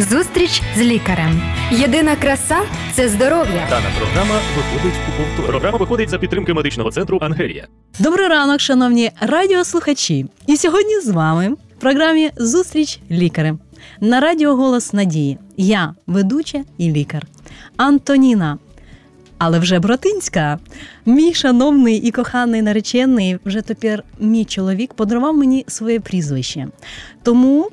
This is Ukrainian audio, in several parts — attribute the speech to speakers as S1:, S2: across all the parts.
S1: Зустріч з лікарем. Єдина краса це здоров'я.
S2: Дана програма виходить у повтор. Програма виходить за підтримки медичного центру Ангелія.
S3: Добрий ранок, шановні радіослухачі. І сьогодні з вами в програмі Зустріч лікарем на радіо Голос Надії. Я ведуча і лікар Антоніна. Але вже братинська. Мій шановний і коханий наречений, вже тепер мій чоловік подарував мені своє прізвище. Тому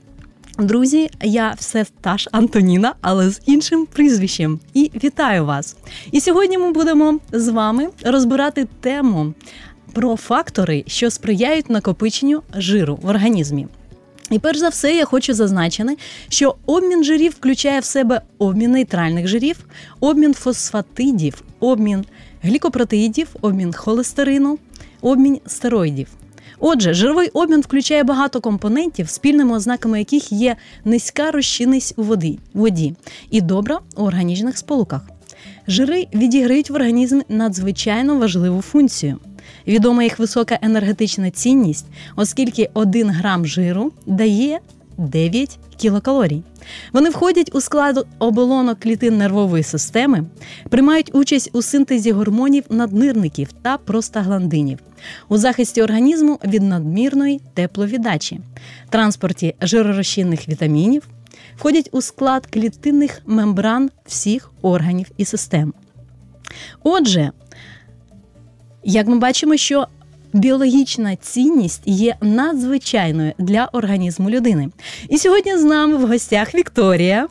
S3: Друзі, я все та ж Антоніна, але з іншим прізвищем. І вітаю вас! І сьогодні ми будемо з вами розбирати тему про фактори, що сприяють накопиченню жиру в організмі. І перш за все, я хочу зазначити, що обмін жирів включає в себе обмін нейтральних жирів, обмін фосфатидів, обмін глікопротеїдів, обмін холестерину, обмін стероїдів. Отже, жировий обмін включає багато компонентів, спільними ознаками яких є низька розчинність у воді, воді і добра у органічних сполуках. Жири відіграють в організмі надзвичайно важливу функцію. Відома їх висока енергетична цінність, оскільки 1 грам жиру дає 9 кілокалорій. Вони входять у склад оболонок клітин нервової системи, приймають участь у синтезі гормонів наднирників та простагландинів, у захисті організму від надмірної тепловіддачі, транспорті жиророзчинних вітамінів, входять у склад клітинних мембран всіх органів і систем. Отже, як ми бачимо, що біологічна цінність є надзвичайною для організму людини. І сьогодні з нами в гостях Вікторія.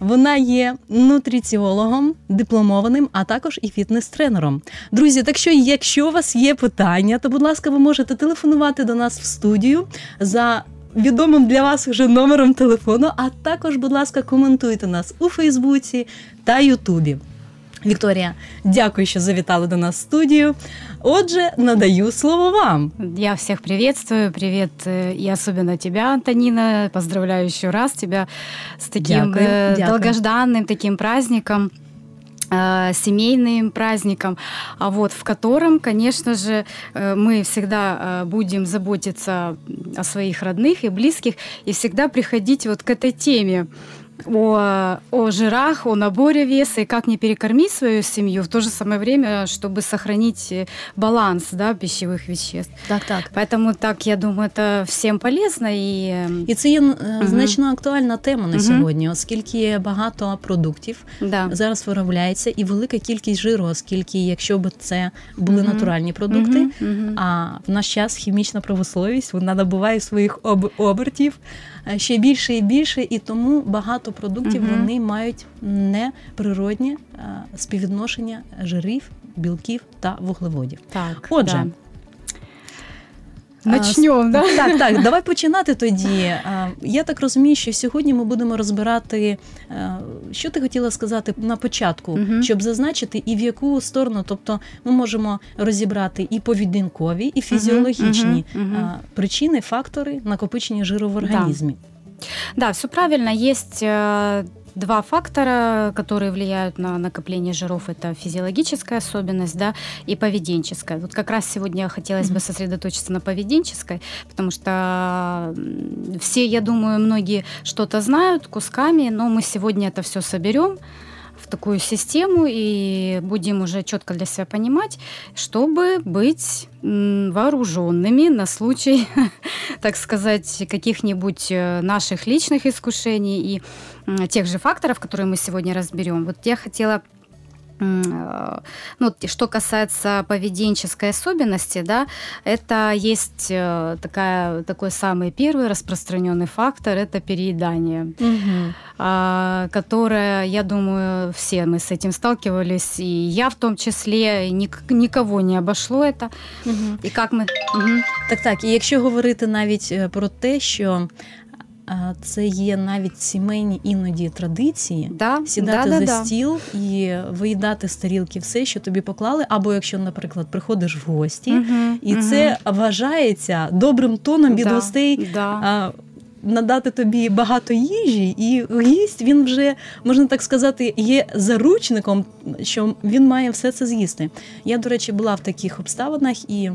S3: Вона є нутриціологом, дипломованим, а також і фітнес-тренером. Друзі, так що, якщо у вас є питання, то будь ласка, ви можете телефонувати до нас в студію за. Відомим для вас вже номером телефону, а також, будь ласка, коментуйте нас у Фейсбуці та Ютубі. Вікторія, дякую, що завітали до нас в студію. Отже, надаю слово вам.
S4: Я всех приветствую. Привет и особенно тебя, Антонина. Поздравляю еще раз тебя с таким
S3: Дякую,
S4: э,
S3: дякую.
S4: долгожданным таким праздником э, семейным праздником, а вот в котором, конечно же, э, мы всегда э, будем заботиться о своих родных и близких и всегда приходить вот к этой теме о, о жирах, о наборе веса и как не перекормить свою семью в то же самое время, чтобы сохранить э, баланс да, пищевых веществ.
S3: Так, так.
S4: Поэтому так, я думаю, это всем полезно і ем,
S3: І це є е, значно актуальна тема на
S4: Мгм.
S3: сьогодні, оскільки багато продуктів
S4: да.
S3: зараз виробляється, і велика кількість жиру, оскільки якщо б це були
S4: Мгм.
S3: натуральні продукти.
S4: Мгм, мгм.
S3: А в наш час хімічна промисловість вона набуває своїх об- обертів е, ще більше і більше, і тому багато продуктів
S4: угу.
S3: вони мають неприродні е, співвідношення жирів, білків та вуглеводів.
S4: Так,
S3: Отже,
S4: да. Начнем, да?
S3: Так, так, давай починати тоді. Я так розумію, що сьогодні ми будемо розбирати, що ти хотіла сказати на початку,
S4: Мгм.
S3: щоб зазначити і в яку сторону, тобто ми можемо розібрати і поведінкові, і фізіологічні
S4: мгм.
S3: а, причини, фактори накопичення жиру в організмі.
S4: Да, все правильно. Есть э, два фактора, которые влияют на накопление жиров. Это физиологическая особенность, да, и поведенческая. Вот как раз сегодня хотелось бы сосредоточиться на поведенческой, потому что все, я думаю, многие что-то знают кусками, но мы сегодня это все соберем такую систему и будем уже четко для себя понимать, чтобы быть вооруженными на случай, так сказать, каких-нибудь э, наших личных искушений и тех же факторов, которые мы сегодня разберем. Вот я хотела ну, вот что касается поведенческой особенности, да, это есть э, такая, такой самый первый распространенный фактор, это переедание
S3: Мгм.
S4: а, которая, я думаю, все мы с этим сталкивались, и я в том числе, и ник- никого не обошло это.
S3: Мгм.
S4: И как мы... Мгм.
S3: Так, так. І якщо говорити навіть е, про те, що а, це є навіть сімейні іноді традиції.
S4: Да,
S3: Сідати
S4: да,
S3: за
S4: да.
S3: стіл і виїдати з тарілки все, що тобі поклали, або якщо, наприклад, приходиш в гості,
S4: Мгм,
S3: і
S4: мгм.
S3: це вважається добрим тоном від
S4: Да,
S3: гостей
S4: Да.
S3: а, надати тобі багато їжі, і гість він вже можна так сказати є заручником, що він має все це з'їсти. Я, до речі, була в таких обставинах і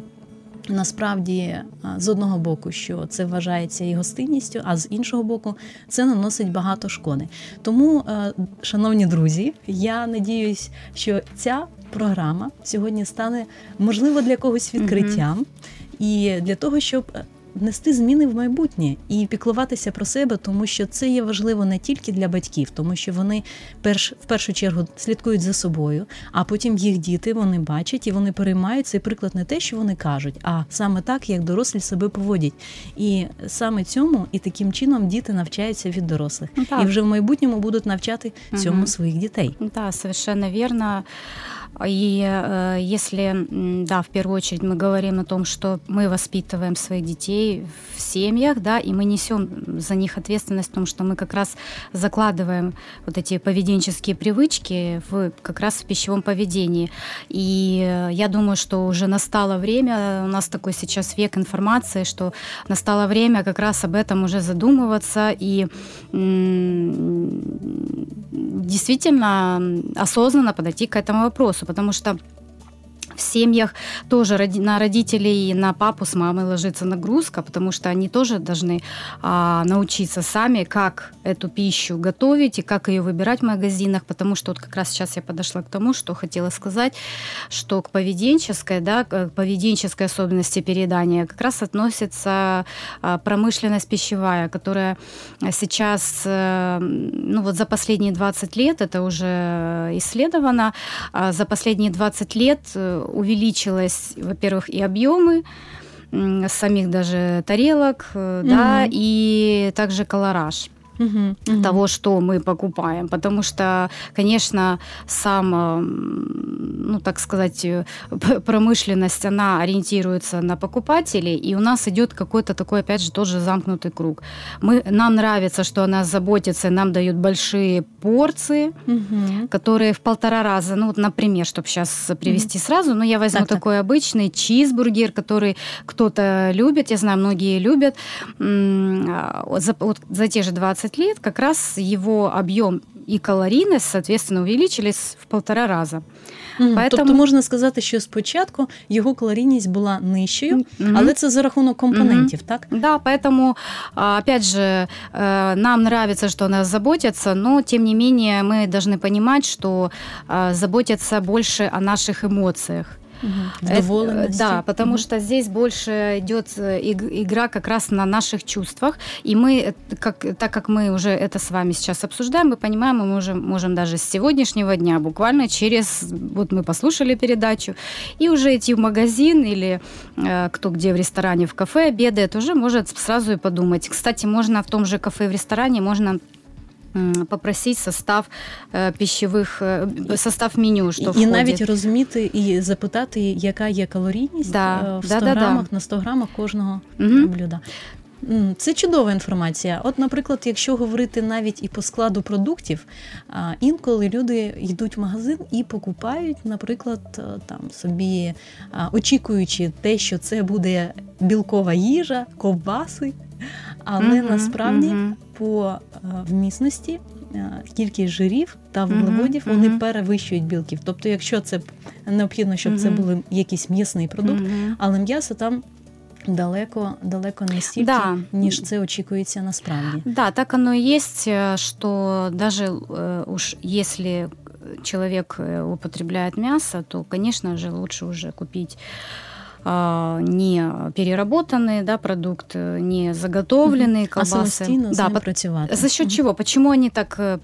S3: Насправді, з одного боку, що це вважається і гостинністю, а з іншого боку, це наносить багато шкоди. Тому, е, шановні друзі, я надіюсь, що ця програма сьогодні стане можливо для когось відкриттям і для того, щоб е, внести зміни в майбутнє і піклуватися про себе, тому що це є важливо не тільки для батьків, тому що вони перш в першу чергу слідкують за собою, а потім їх діти вони бачать і вони переймають цей приклад не те, що вони кажуть, а саме так, як дорослі себе поводять. І саме цьому і таким чином діти навчаються від дорослих,
S4: Ну, так.
S3: і вже в майбутньому будуть навчати цьому
S4: Мгм.
S3: своїх дітей.
S4: Да, совершенно верно. И э, если, да, в первую очередь мы говорим о том, что мы воспитываем своих детей в семьях, да, и мы несем за них ответственность в том, что мы как раз закладываем вот эти поведенческие привычки в, как раз в пищевом поведении. И э, я думаю, что уже настало время, у нас такой сейчас век информации, что настало время как раз об этом уже задумываться и действительно осознанно подойти к этому вопросу, потому что в семьях тоже на родителей, на папу с мамой ложится нагрузка, потому что они тоже должны а, научиться сами, как эту пищу готовить и как ее выбирать в магазинах, потому что вот как раз сейчас я подошла к тому, что хотела сказать, что к поведенческой, да, к поведенческой особенности переедания как раз относится а, промышленность пищевая, которая сейчас, э, ну вот за последние 20 лет, это уже исследовано, а за последние 20 лет э, увеличилось, во-первых, и объемы м, самих даже тарелок, э, да,
S3: Мгм.
S4: и также колораж
S3: Угу, угу.
S4: того, что мы покупаем. Потому что, конечно, сам, ну, так сказать, э, промышленность, она ориентируется на покупателей, и у нас идет какой-то такой, опять же, тоже замкнутый круг. Мы, нам нравится, что о нас заботится, нам дают большие порции,
S3: Угу.
S4: которые в полтора раза, ну вот, например, чтобы сейчас привести сразу, ну я возьму
S3: Так, так.
S4: такой обычный чизбургер, который кто-то любит, я знаю, многие любят, а, за, вот за те же 20 лет как раз его объем и калорийность, соответственно, увеличились в полтора раза.
S3: Мгм.
S4: Поэтому-
S3: Тобто можна сказати, що спочатку його калорійність була нижчою,
S4: Мгм.
S3: але це за рахунок компонентів, так?
S4: Да, поэтому, а, опять же, э, нам нравится, что о нас заботятся, но, тем не менее, мы должны понимать, что а, заботятся больше о наших эмоциях. Это,
S3: Вдоволеності.
S4: Да, потому
S3: Мгм.
S4: что здесь больше идет э, иг- игра как раз на наших чувствах. И мы, э, как, так как мы уже это с вами сейчас обсуждаем, мы понимаем, мы можем, можем даже с сегодняшнего дня, буквально через... Вот мы послушали передачу, и уже идти в магазин или э, кто где в ресторане, в кафе обедает, уже может сразу и подумать. Кстати, можно в том же кафе, в ресторане, можно попросить состав э, пищевых, э, состав меню, что
S3: і, і
S4: входит.
S3: навіть розуміти і запитати, яка є калорійність
S4: Да,
S3: е, в 100
S4: да, да, да.
S3: грамах на 100 грамах кожного
S4: Мгм.
S3: блюда. М, Це чудова інформація. От, наприклад, якщо говорити навіть і по складу продуктів, а, інколи люди йдуть в магазин і покупають, наприклад, е, там собі а, очікуючи те, що це буде білкова їжа, ковбаси, але
S4: Мгм,
S3: насправді
S4: мгм.
S3: по е, вмісності е, кількість жирів та
S4: Мгм,
S3: вуглеводів вони
S4: мгм.
S3: перевищують білків. Тобто, якщо це необхідно, щоб це
S4: Мгм.
S3: був якийсь м'ясний продукт,
S4: Мгм.
S3: але м'ясо там далеко, далеко не стільки,
S4: Да.
S3: ніж це очікується насправді.
S4: Да, так оно и есть, э, что даже э, уж если человек э, употребляет мясо, то, конечно же, лучше уже купить а, не переработанный да, продукт, э, не заготовленные
S3: А
S4: колбасы.
S3: з
S4: да, по-. За счет
S3: Мгм.
S4: чего? Почему они так... э,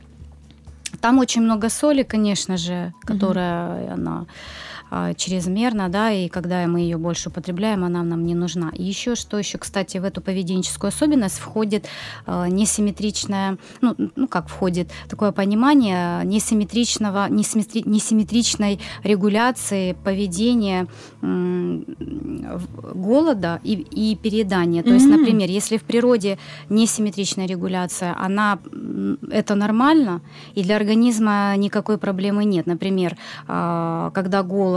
S4: Там очень много соли, конечно же, которая она а, чрезмерно, да, и когда мы ее больше употребляем, она нам не нужна. И еще что еще, кстати, в эту поведенческую особенность входит э, несимметричная, ну, ну как входит, такое понимание несимметричного, несимметри- несимметричной регуляции поведения голода и, и переедания. То есть,
S3: Мгм.
S4: например, если в природе несимметричная регуляция, она это нормально, и для организма никакой проблемы нет. Например, а, когда голод,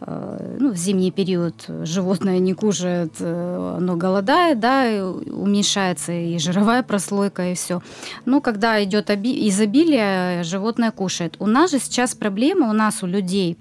S4: э, ну, в зимний период животное не кушает, э, оно голодает, да, и уменьшается и жировая прослойка, и все. Но когда идет оби- изобилие, животное кушает. У нас же сейчас проблема, у нас, у людей,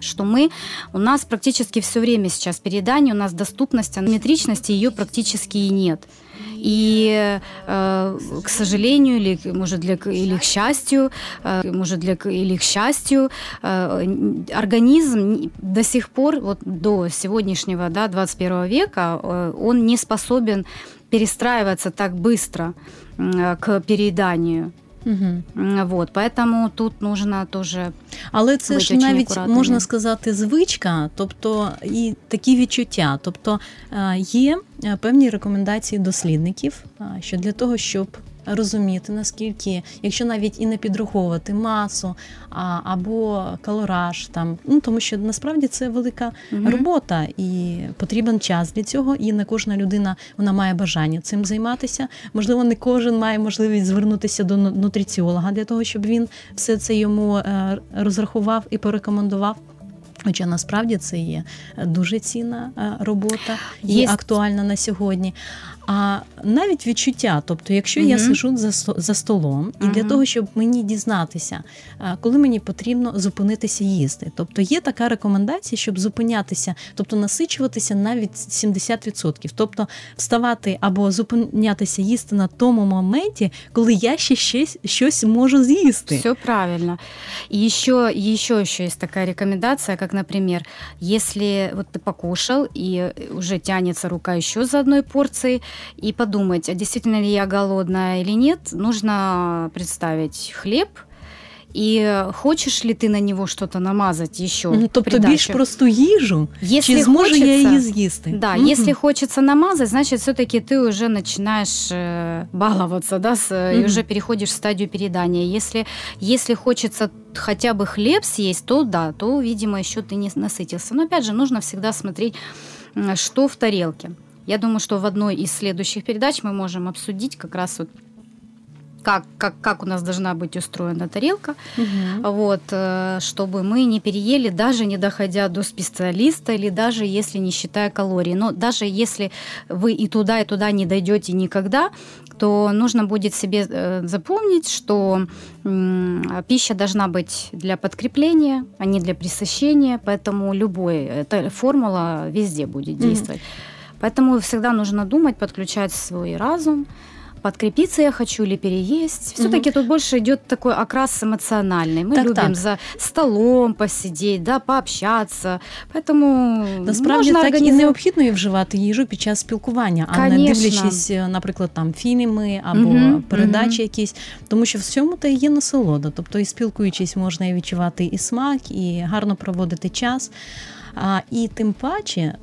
S4: что мы, у нас практически все время сейчас переедание, у нас доступность, метричности ее практически и нет. И, э, к сожалению, или, может, для, или к счастью, э, может, для, или к счастью, э, организм до сих пор, вот до сегодняшнего, да, 21 века, он не способен перестраиваться так быстро к перееданию. Угу. Вот, Поэтому тут нужно дуже.
S3: Але це ж навіть можна сказати звичка, тобто і такі відчуття. Тобто є певні рекомендації дослідників, що для того, щоб розуміти, наскільки, якщо навіть і не підраховувати масу а, або калораж, там ну тому що насправді це велика угу. робота і потрібен час для цього. І не кожна людина вона має бажання цим займатися. Можливо, не кожен має можливість звернутися до нутриціолога для того, щоб він все це йому е, розрахував і порекомендував. Хоча насправді це є дуже цінна е, робота і є... актуальна на сьогодні. А навіть відчуття, тобто, якщо угу. я сижу за за столом, і угу. для того, щоб мені дізнатися, коли мені потрібно зупинитися їсти, тобто є така рекомендація, щоб зупинятися, тобто насичуватися навіть 70%, тобто вставати або зупинятися їсти на тому моменті, коли я ще щось, щось можу з'їсти.
S4: Все правильно. І ще, еще, еще есть такая рекомендация, как, например, если вот ты покушал и уже тянется рука еще за одной порцией, и подумать, а действительно ли я голодная или нет, нужно представить хлеб, і хочеш ли ти на нього щось намазати ще?
S3: Ну, тобто придачу? більш просту їжу, если чи зможу хочется, я її з'їсти?
S4: Да, угу. если хочется намазать, значит, все-таки ты уже начинаешь э, баловаться, да, с, угу. и уже переходишь в стадию переедания. Если, если хочется хотя бы хлеб съесть, то да, то, видимо, еще ты не насытился. Но опять же, нужно всегда смотреть, что в тарелке. Я думаю, что в одной из следующих передач мы можем обсудить как раз вот как, как, как у нас должна быть устроена тарелка, угу. вот, э, чтобы мы не переели, даже не доходя до специалиста, или даже если не считая калорий. Но даже если вы и туда, и туда не дойдете никогда, то нужно будет себе э, запомнить, что пища должна быть для подкрепления, а не для пресыщения, поэтому любой, эта формула везде будет действовать. mm Поэтому всегда нужно думать, подключать свой разум, подкрепиться я хочу или переесть. Все-таки угу. тут больше идет такой окрас эмоциональный. Мы так, любим так. за столом посидеть, да, пообщатися. Поэтому
S3: насправді можна так організов... і необхідно і вживати їжу під час спілкування, а Конечно. не дивлячись, наприклад, там фільми або угу. передачі угу. якісь, тому що в цьому та є насолода. Тобто, і спілкуючись, можна і відчувати і смак, і гарно проводити час. А, І тим паче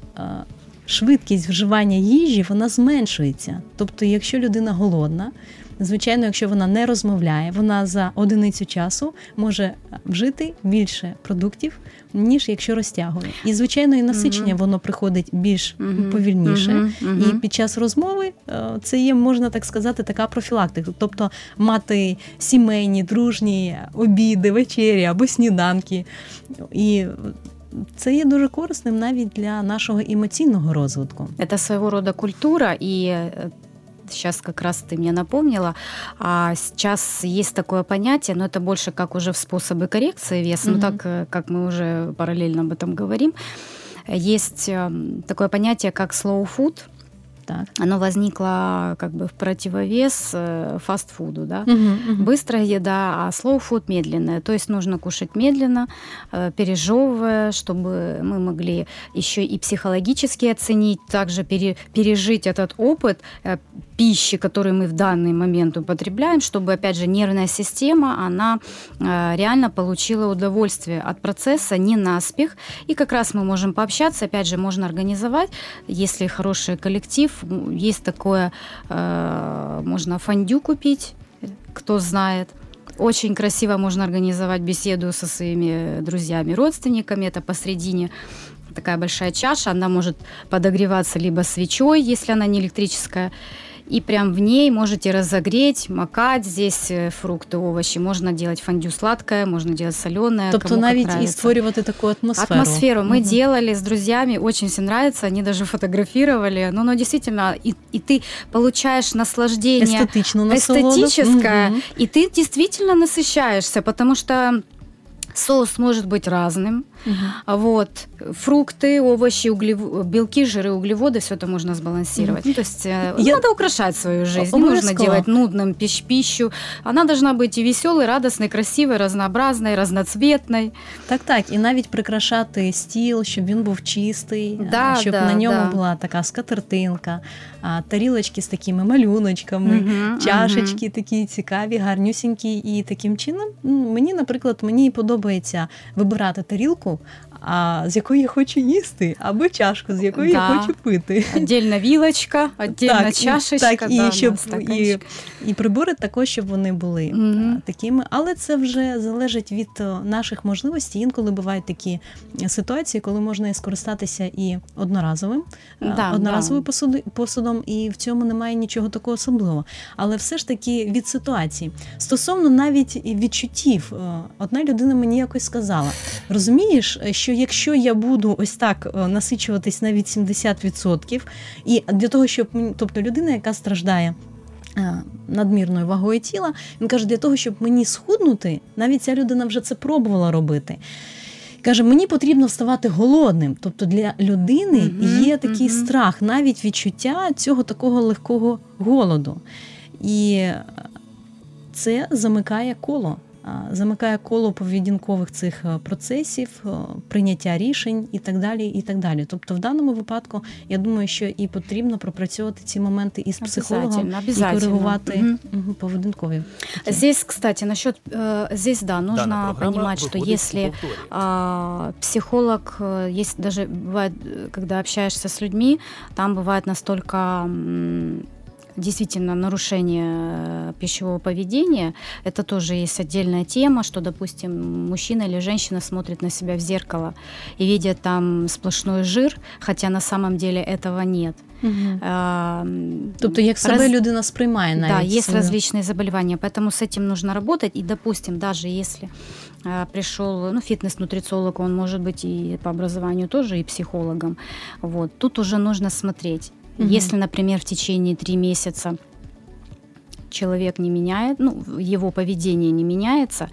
S3: швидкість вживання їжі вона зменшується. Тобто, якщо людина голодна, звичайно, якщо вона не розмовляє, вона за одиницю часу може вжити більше продуктів, ніж якщо розтягує. І звичайно, і насичення воно приходить більш повільніше. І під час розмови е, це є, можна так сказати, така профілактика. Тобто мати сімейні, дружні обіди, вечері або сніданки. І це є дуже корисним навіть для нашого емоційного розвитку.
S4: Это своего рода культура, и сейчас как раз ты мне напомнила, а сейчас есть такое понятие, но это больше как уже в способы коррекции веса, mm-hmm. ну так э, как мы уже параллельно об этом говорим, есть такое понятие, как slow food, так. Оно возникло как бы в противовес э, фастфуду, да. Угу, угу. Быстрая еда, а food медленная. То есть нужно кушать медленно, э, пережевывая, чтобы мы могли еще и психологически оценить, также пере, пережить этот опыт э, пищи, которую мы в данный момент употребляем, чтобы, опять же, нервная система, она реально получила удовольствие от процесса, не наспех. И как раз мы можем пообщаться, опять же, можно организовать, если хороший коллектив, есть такое, э, можно фондю купить, кто знает. Очень красиво можно организовать беседу со своими друзьями, родственниками. Это посредине такая большая чаша, она может подогреваться либо свечой, если она не электрическая, и прям в ней можете разогреть, макать здесь э, фрукты, овощи. Можно делать фондю сладкое, можно делать соленое.
S3: Тобто навіть і створювати таку атмосферу.
S4: Атмосферу мы угу. делали с друзьями, очень всем нравится, они даже фотографировали. Ну, но действительно, и, и ты получаешь наслаждение эстетическое, угу. и ты действительно насыщаешься, потому что Соус может быть разным. А Вот. Фрукты, овощи, углев... белки, жиры, углеводы, все это можно сбалансировать. Ну, то есть э,
S3: Я-
S4: надо украшать свою жизнь. Не нужно
S3: Обов'язково.
S4: делать нудным пищ- пищу. Она должна быть и веселой, радостной, красивой, разнообразной, разноцветной.
S3: Так, так, і навіть прикрашати стіл, щоб він був чистий,
S4: Да,
S3: а, щоб
S4: да,
S3: на ньому
S4: да.
S3: була така скатертинка, а, тарілочки з такими малюночками,
S4: Мгм,
S3: чашечки такі цікаві, гарнюсінькі. І таким чином м, мені, наприклад, мені подобається вибирати тарілку, а, з якої я хочу їсти, або чашку, з якої
S4: Да.
S3: я хочу пити.
S4: Отдельно вилочка, отдельно
S3: Так, і-
S4: чашечка.
S3: так, і
S4: да,
S3: щоб-
S4: стаканчик.
S3: І прибори також, щоб вони були а, такими. Але це вже залежить від наших можливостей. Інколи бувають такі е, ситуації, коли можна і скористатися і одноразовим, е,
S4: Да,
S3: одноразовим посудом, і в цьому немає нічого такого особливого. Але все ж таки від ситуації. Стосовно навіть відчуттів, е, одна людина мені якось сказала: розумієш, що якщо я буду ось так е, насичуватись навіть 70%, і для того, щоб тобто людина, яка страждає. е, Надмірною вагою тіла, він каже, для того, щоб мені схуднути, навіть ця людина вже це пробувала робити. Каже, мені потрібно вставати голодним. Тобто для людини
S4: Мгм,
S3: є такий
S4: мгм.
S3: страх, навіть відчуття цього такого легкого голоду. І е, це замикає коло а, Замикає коло поведінкових цих е, процесів, е, прийняття рішень і так далі. і так далі. Тобто, в даному випадку я думаю, що і потрібно пропрацьовувати ці моменти із психологом
S4: Обязательно,
S3: і
S4: обязательно.
S3: коригувати
S4: Мгм.
S3: мгм, поведінкові. такі.
S4: Здесь, кстати, насчет э, здесь, да,
S2: Дана
S4: нужно
S2: програма
S4: понимать, что
S2: виходить у
S4: если
S2: повторі.
S4: а, психолог, э, есть даже бывает, э, когда общаешься с людьми, там бывает настолько м, действительно нарушение э, пищевого поведения. Это тоже есть отдельная тема, что, допустим, мужчина или женщина смотрит на себя в зеркало и видит там сплошной жир, хотя на самом деле этого нет.
S3: Мгм.
S4: А,
S3: Тобто, як себе
S4: раз-
S3: людина сприймає навіть.
S4: да, есть
S3: свою-
S4: различные заболевания, поэтому с этим нужно работать. И, допустим, даже если э, пришел ну, фитнес-нутрициолог, он может быть и по образованию тоже, и психологом. Вот. Тут уже нужно смотреть.
S3: Мгм.
S4: Если, например, в течение три месяца человек не меняет, ну, его поведение не меняется,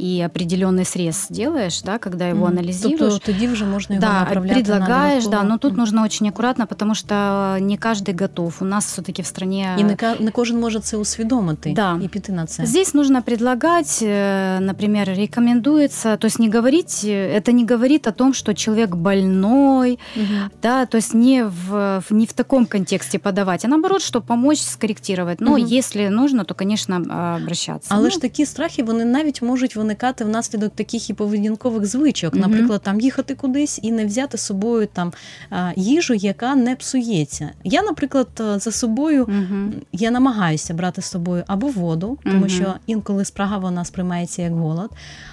S4: и определенный срез делаешь, да, когда его
S3: Мгм.
S4: анализируешь,
S3: Тобто тоді вже можна його
S4: да,
S3: направляти
S4: предлагаешь,
S3: на
S4: да, но тут
S3: Мгм.
S4: нужно очень аккуратно, потому что не каждый готов. У нас все-таки в стране
S3: І не, ка- не кожен може це усвідомити
S4: Да.
S3: і піти на це.
S4: Здесь нужно предлагать, э, например, рекомендуется, то есть не говорить, э, это не говорит о том, что человек больной,
S3: Мгм.
S4: да, то есть не в, в- не в таком контексте подавать, а наоборот, чтобы помочь скорректировать. Но
S3: Мгм.
S4: если нужно, то, конечно, а, обращаться.
S3: Але
S4: Ну,
S3: ж такі страхи вони навіть можуть виникати внаслідок таких і поведінкових звичок. Наприклад, там їхати кудись і не взяти з собою там їжу, яка не псується. Я, наприклад, е, за собою. Я намагаюся брати з собою або воду, тому що інколи спрага вона сприймається як голод,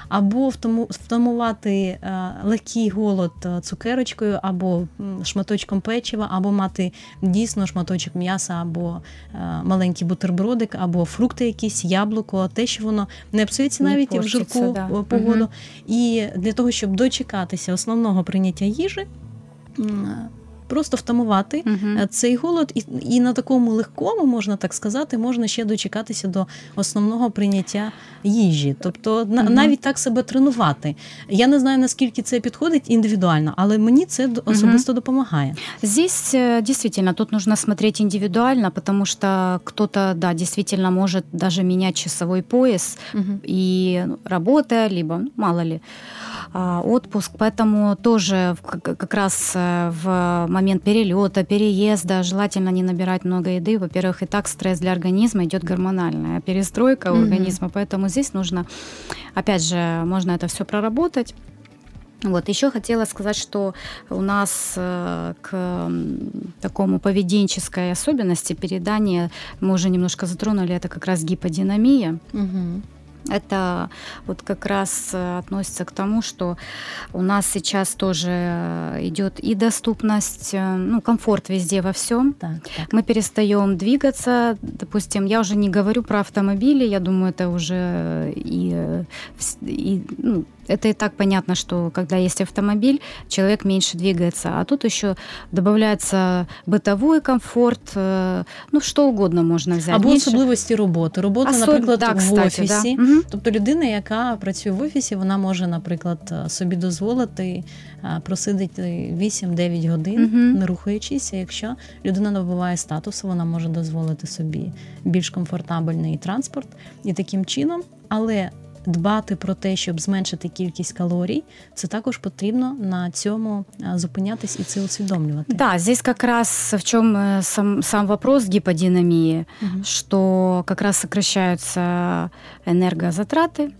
S3: або втамувати е, легкий голод е, цукерочкою, або шматочком печива, або мати дійсно шматочок м'яса, або е, маленький бутербродик, або фрукти якісь, яблуко, те, що воно не псується
S4: Не
S3: навіть і в жарку
S4: да.
S3: погоду.
S4: Мгм.
S3: І для того, щоб дочекатися основного прийняття їжі м, Просто втамувати
S4: Мгм.
S3: Е, цей голод, і, і на такому легкому, можна так сказати, можна ще дочекатися до основного прийняття їжі. Тобто на,
S4: Мгм.
S3: навіть так себе тренувати. Я не знаю, наскільки це підходить індивідуально, але мені це д- особисто допомагає.
S4: Здесь э, действительно тут нужно смотреть индивидуально, потому что кто-то, да, действительно может даже менять часовой пояс и ну, работа, либо, ну, мало ли, а, отпуск. Поэтому тоже в- как как раз э, в момент перелета, переезда желательно не набирать много еды. Во-первых, и так стресс для организма идет гормональная перестройка
S3: Мгм.
S4: организма, поэтому здесь нужно, опять же, можно это все проработать. Вот, еще хотела сказать, что у нас э, к такому поведенческой особенности передания, мы уже немножко затронули, это как раз гиподинамия.
S3: Угу.
S4: Это вот как раз э, относится к тому, что у нас сейчас тоже э, идет и доступность, э, ну, комфорт везде во всем.
S3: Так, так.
S4: Мы перестаем двигаться. Допустим, я уже не говорю про автомобили, я думаю, это уже и, и, ну, Это и так понятно, что когда есть автомобиль, человек меньше двигается. А тут еще добавляется бытовой комфорт, э, ну що угодно можна взяти.
S3: Або
S4: Менше-
S3: особливості роботи. Робота,
S4: Особ-
S3: наприклад,
S4: да,
S3: в
S4: кстати,
S3: офісі.
S4: да. Мгм.
S3: Тобто людина, яка працює в офісі, вона може, наприклад, собі дозволити а, просидіти 8-9 годин,
S4: Мгм.
S3: не рухаючись. А Якщо людина набуває статусу, вона може дозволити собі більш комфортабельний транспорт і таким чином, але. Дбати про те, щоб зменшити кількість калорій, це також потрібно на цьому а, зупинятись і це усвідомлювати.
S4: Да, здесь как раз в чем э, сам, сам вопрос гиподинамии,
S3: Мгм.
S4: что как раз сокращаются энергозатраты,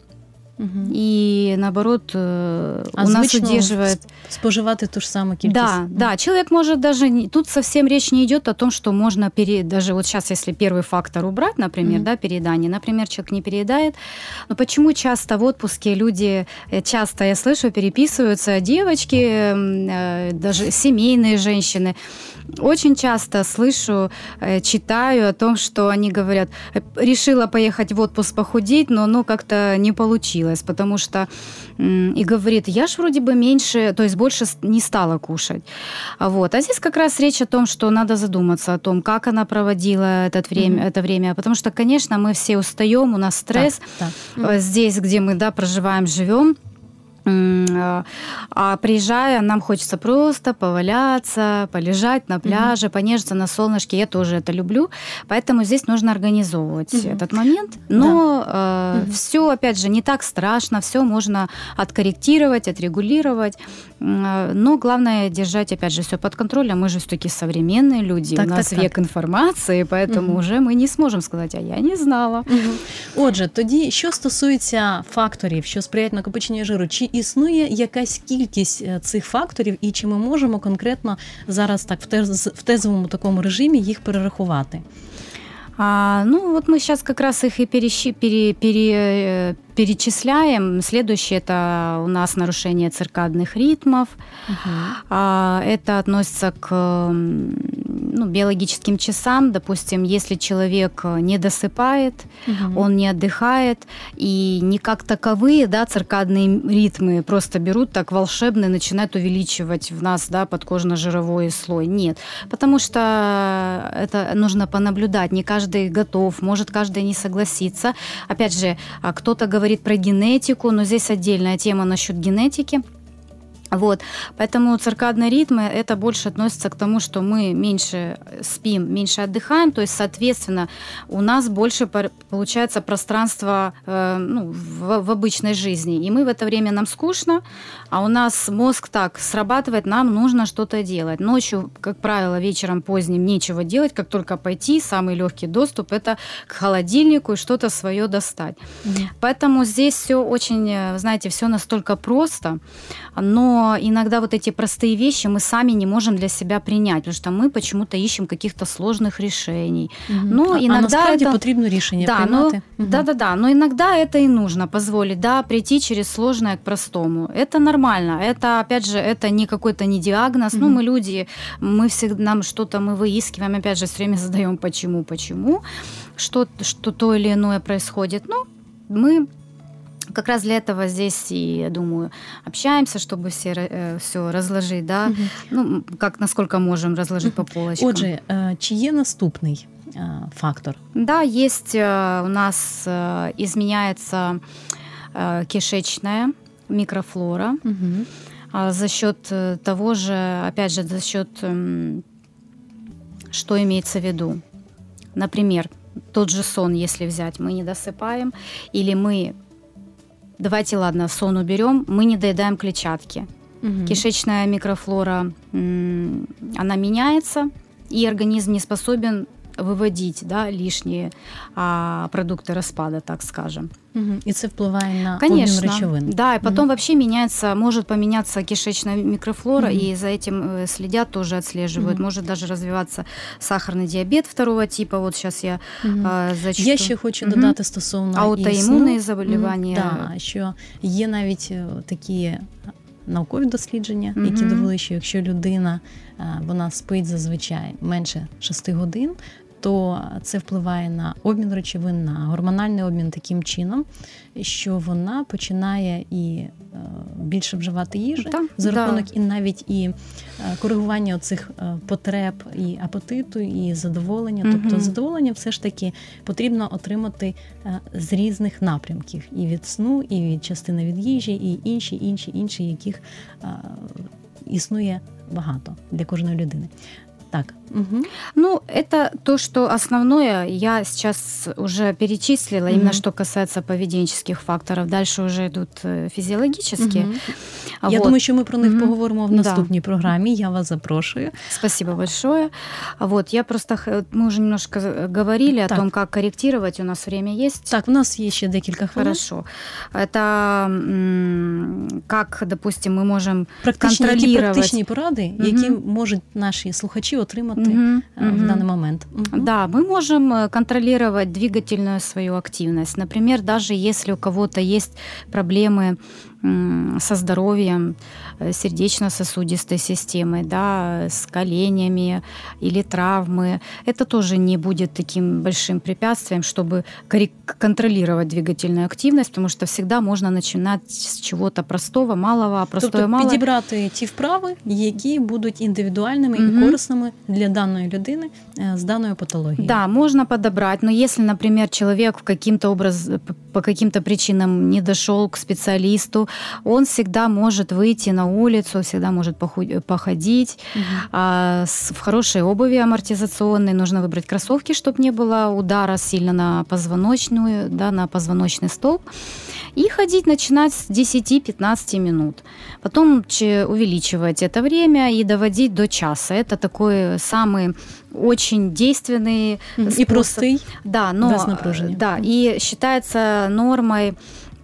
S3: Мгм.
S4: и наоборот э,
S3: А
S4: у нас удерживает
S3: споживати ту ж саму кількість.
S4: Да, да, человек может даже тут совсем речь не идет о том, что можно пере, даже вот сейчас, если первый фактор убрать, например,
S3: Мгм.
S4: да, переедание, например, человек не переедает, но почему часто в отпуске люди, э, часто я слышу, переписываются девочки, м, э, даже семейные женщины, очень часто слышу, читаю о том, что они говорят, «Э, решила поехать в отпуск похудеть, но ну как-то не получилось, потому что и говорит, я ж вроде бы меньше, то есть больше не стала кушать. Вот. А здесь как раз речь о том, что надо задуматься о том, как она проводила этот время,
S3: Мгм.
S4: это время, потому что, конечно, мы все устаем, у нас стресс,
S3: Так, так.
S4: э, здесь, где мы да, проживаем, живем. М, э, А приезжая, нам хочется просто поваляться, полежать на пляже, понежиться на солнышке. Я тоже это люблю. Поэтому здесь нужно организовывать
S3: Мгм.
S4: этот момент. Но
S3: Мгм.
S4: все, опять же, не так страшно, все можно откорректировать, отрегулировать. М, э, Но главное держать, опять же, все под контролем. Мы же все-таки современные люди.
S3: Так,
S4: У нас
S3: так, так.
S4: век информации, поэтому
S3: Мгм.
S4: уже мы не сможем сказать, а я не знала.
S3: Мгм. Отже, тоді, що стосується факторів, що сприяють накопиченню жиру, чи існує якась кількість е, цих факторів, і чи ми можемо конкретно зараз так в тез- в тезовому такому режимі їх перерахувати?
S4: А, ну, вот мы сейчас как раз их и перещи- пере- пере- э, перечисляем. Следующее это у нас нарушение циркадных ритмов. А, это относится к м, ну, биологическим часам. Допустим, если человек э, не досыпает,
S3: Мгм.
S4: он не отдыхает, и не как таковые, да, циркадные ритмы просто берут так волшебно и начинают увеличивать в нас, да, подкожно-жировой слой. Нет, потому что это нужно понаблюдать. Не каждый готов, может каждый не согласиться. Опять же, а, кто-то говорит про генетику, но здесь отдельная тема насчет генетики. Вот, поэтому циркадные ритмы это больше относится к тому, что мы меньше спим, меньше отдыхаем, то есть, соответственно, у нас больше получается пространство э, ну, в, в обычной жизни, и мы в это время нам скучно, а у нас мозг так срабатывает, нам нужно что-то делать. Ночью, как правило, вечером поздним нечего делать, как только пойти, самый легкий доступ это к холодильнику и что-то свое достать. Поэтому здесь все очень, э, знаете, все настолько просто, но иногда вот эти простые вещи мы сами не можем для себя принять, потому что мы почему-то ищем каких-то сложных решений.
S3: Мгм.
S4: Ну,
S3: а, а
S4: іногда
S3: насправді
S4: це-
S3: потрібно рішення
S4: Да, ну,
S3: приймати. Мгм.
S4: Да-да-да, но иногда это и нужно позволить, да, прийти через сложное к простому. Это нормально, это, опять же, это не какой-то не диагноз, ну,
S3: Мгм.
S4: мы люди, мы всегда, нам что-то мы выискиваем, опять же, все время задаем почему, почему, что, что то или иное происходит, ну, мы как раз для этого здесь и, я думаю, общаемся, чтобы все, все разложить, да,
S3: Мгм.
S4: ну, как насколько можем разложить по полочкам.
S3: Отже, е, чи є наступний е, фактор?
S4: Да, есть э, у нас э, изменяется э, кишечная микрофлора а, за счет э, того же, опять же, за счет, м, что имеется в виду. Например, тот же сон, если взять, мы не досыпаем, или мы, давайте, ладно, сон уберем, мы не доедаем клетчатки.
S3: Угу.
S4: Кишечная микрофлора, она меняется, и организм не способен выводить да, лишние а, продукты распада, так скажем.
S3: Мгм. І це впливає на обмін
S4: Конечно.
S3: речовин.
S4: Да, и потом
S3: Мгм.
S4: вообще меняется, может поменяться кишечная микрофлора,
S3: Мгм.
S4: и за этим э, следят, тоже отслеживают.
S3: Мгм.
S4: Может даже развиваться сахарный диабет второго типа. Вот сейчас я
S3: Мгм.
S4: а, зачту.
S3: Я ще хочу
S4: Мгм.
S3: додати стосовно і
S4: Аутоімунні
S3: сну.
S4: заболівання.
S3: Мгм, да, що є навіть е, такі наукові дослідження,
S4: Мгм.
S3: які довели, що якщо людина е, вона спить зазвичай менше 6 годин, то це впливає на обмін речовин, на гормональний обмін таким чином, що вона починає і е, більше вживати їжі
S4: Так,
S3: за
S4: да.
S3: рахунок і навіть і е, коригування цих потреб і апетиту, і задоволення. Тобто задоволення все ж таки потрібно отримати е, з різних напрямків і від сну, і від частини від їжі, і інші, інші, інші, яких е, існує багато для кожної людини. Так, угу.
S4: Ну, это то, что основное я сейчас уже перечислила, именно
S3: Мгм.
S4: что касается поведенческих факторов. Дальше уже идут э, физиологические.
S3: Я
S4: Вот.
S3: думаю, що ми про них
S4: Мгм.
S3: поговоримо в
S4: Да.
S3: наступній програмі. Я вас запрошую.
S4: Спасибо большое. Вот, я просто, х- мы уже немножко э, говорили о
S3: Так.
S4: том, как корректировать. У нас время есть.
S3: Так, у нас є ще декілька хвилин.
S4: Хорошо. Это м, как, допустим, мы можем
S3: Практичні, які
S4: контролювати.
S3: практичні поради,
S4: Мгм.
S3: які можуть наші слухачі отримати
S4: Мгм,
S3: е, в
S4: мгм.
S3: даний момент. Мгм.
S4: Да, мы можем э, контролировать двигательную свою активность. Например, даже если у кого-то есть проблемы м, со здоровьем, э, сердечно-сосудистой системой, да, с коленями или травмы, это тоже не будет таким большим препятствием, чтобы коррек- контролировать двигательную активность, потому что всегда можно начинать с чего-то простого, малого, а простое
S3: тобто
S4: малое.
S3: підібрати ті вправи, які будуть індивідуальними
S4: Мгм.
S3: і корисними для даної людини е, з даною патологією.
S4: Да, можно подобрать, но если, например, человек в каким-то образ, п- по каким-то причинам не дошел к специалисту, он всегда может выйти на улицу, всегда может поху- походить
S3: Мгм.
S4: а, с- в хорошей обуви амортизационной. Нужно выбрать кроссовки, чтобы не было удара сильно на позвоночную, да, на позвоночный столб. И ходить начинать с 10-15 минут. Потом увеличивать это время и доводить до часа. Это такой самый очень действенный.
S3: І
S4: способ.
S3: простий.
S4: Да, но э, Да, и считается нормой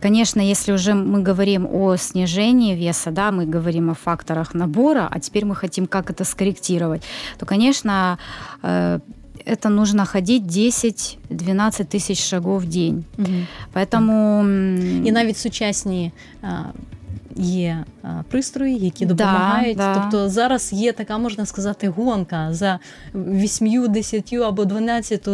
S4: Конечно, если уже мы говорим о снижении веса, да, мы говорим о факторах набора, а теперь мы хотим как это скорректировать, то, конечно, э, это нужно ходить 10-12 тысяч шагов в день.
S3: Мгм.
S4: Поэтому... м,
S3: І навіть сучасні а, є а, пристрої, які
S4: Да,
S3: допомагають.
S4: да.
S3: Тобто зараз є така, можна сказати, гонка за 8, 10 або 12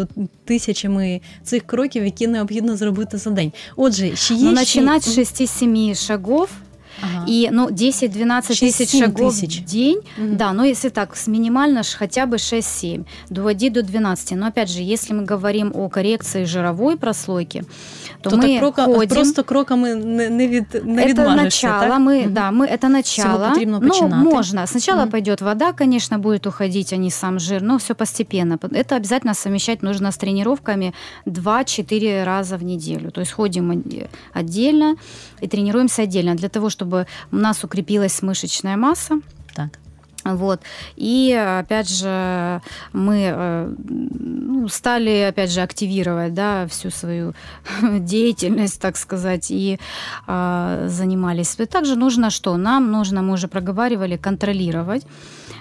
S3: тисячами цих кроків, які необхідно зробити за день. Отже, ще є
S4: ну,
S3: ще-
S4: начинать с 6-7 шагов
S3: Ага.
S4: и ну, 10-12 тысяч
S3: 6-7
S4: шагов
S3: тысяч.
S4: в день.
S3: Мгм.
S4: Да, но если так, с минимально ж хотя бы 6-7, доводи до 12. Но опять же, если мы говорим о коррекции жировой прослойки, то,
S3: то
S4: мы
S3: так крока,
S4: ходим...
S3: просто кроками не, не, від, не
S4: это
S3: відмажешся,
S4: начало,
S3: так?
S4: мы,
S3: Мгм.
S4: да, мы это начало.
S3: потрібно
S4: ну,
S3: починати.
S4: можно. Сначала
S3: Мгм.
S4: пойдет вода, конечно, будет уходить, а не сам жир, но все постепенно. Это обязательно совмещать нужно с тренировками 2-4 раза в неделю. То есть ходим отде- отдельно и тренируемся отдельно для того, чтобы у нас укрепилась мышечная масса.
S3: Так.
S4: Вот. И, опять же, мы э, ну, стали, опять же, активировать да, всю свою деятельность, так сказать, и э, занимались. Также нужно что? Нам нужно, мы уже проговаривали, контролировать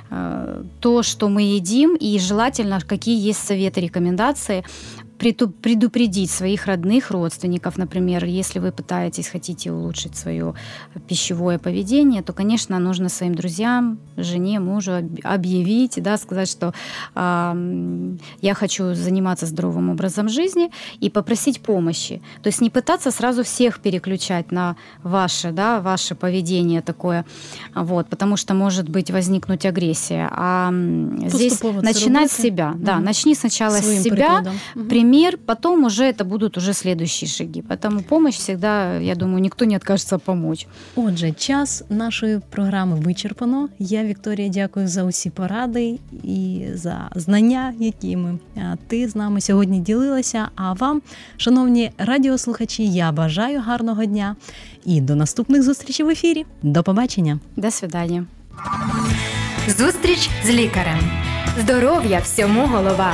S4: э, то, что мы едим, и желательно, какие есть советы, рекомендации, предупредить своих родных, родственников, например, если вы пытаетесь, хотите улучшить свое пищевое поведение, то, конечно, нужно своим друзьям, жене, мужу об- объявить, да, сказать, что м, я хочу заниматься здоровым образом жизни и попросить помощи. То есть не пытаться сразу всех переключать на ваше, да, ваше поведение такое, вот, потому что может быть возникнуть агрессия. А здесь начинать с себя. Да,
S3: Мгм.
S4: начни сначала
S3: Своїм
S4: с себя,
S3: прикладом.
S4: Пример, потом уже это будут уже следующие шаги. Поэтому помощь всегда, я думаю, никто не откажется помочь.
S3: Отже, час нашої програми вичерпано. Я, Вікторія, дякую за усі поради і за знання, якими а, ти з нами сьогодні ділилася. А вам, шановні радіослухачі, я бажаю гарного дня і до наступних зустрічей в ефірі. До побачення!
S4: До свидания.
S1: Зустріч з лікарем. Здоров'я всьому голова.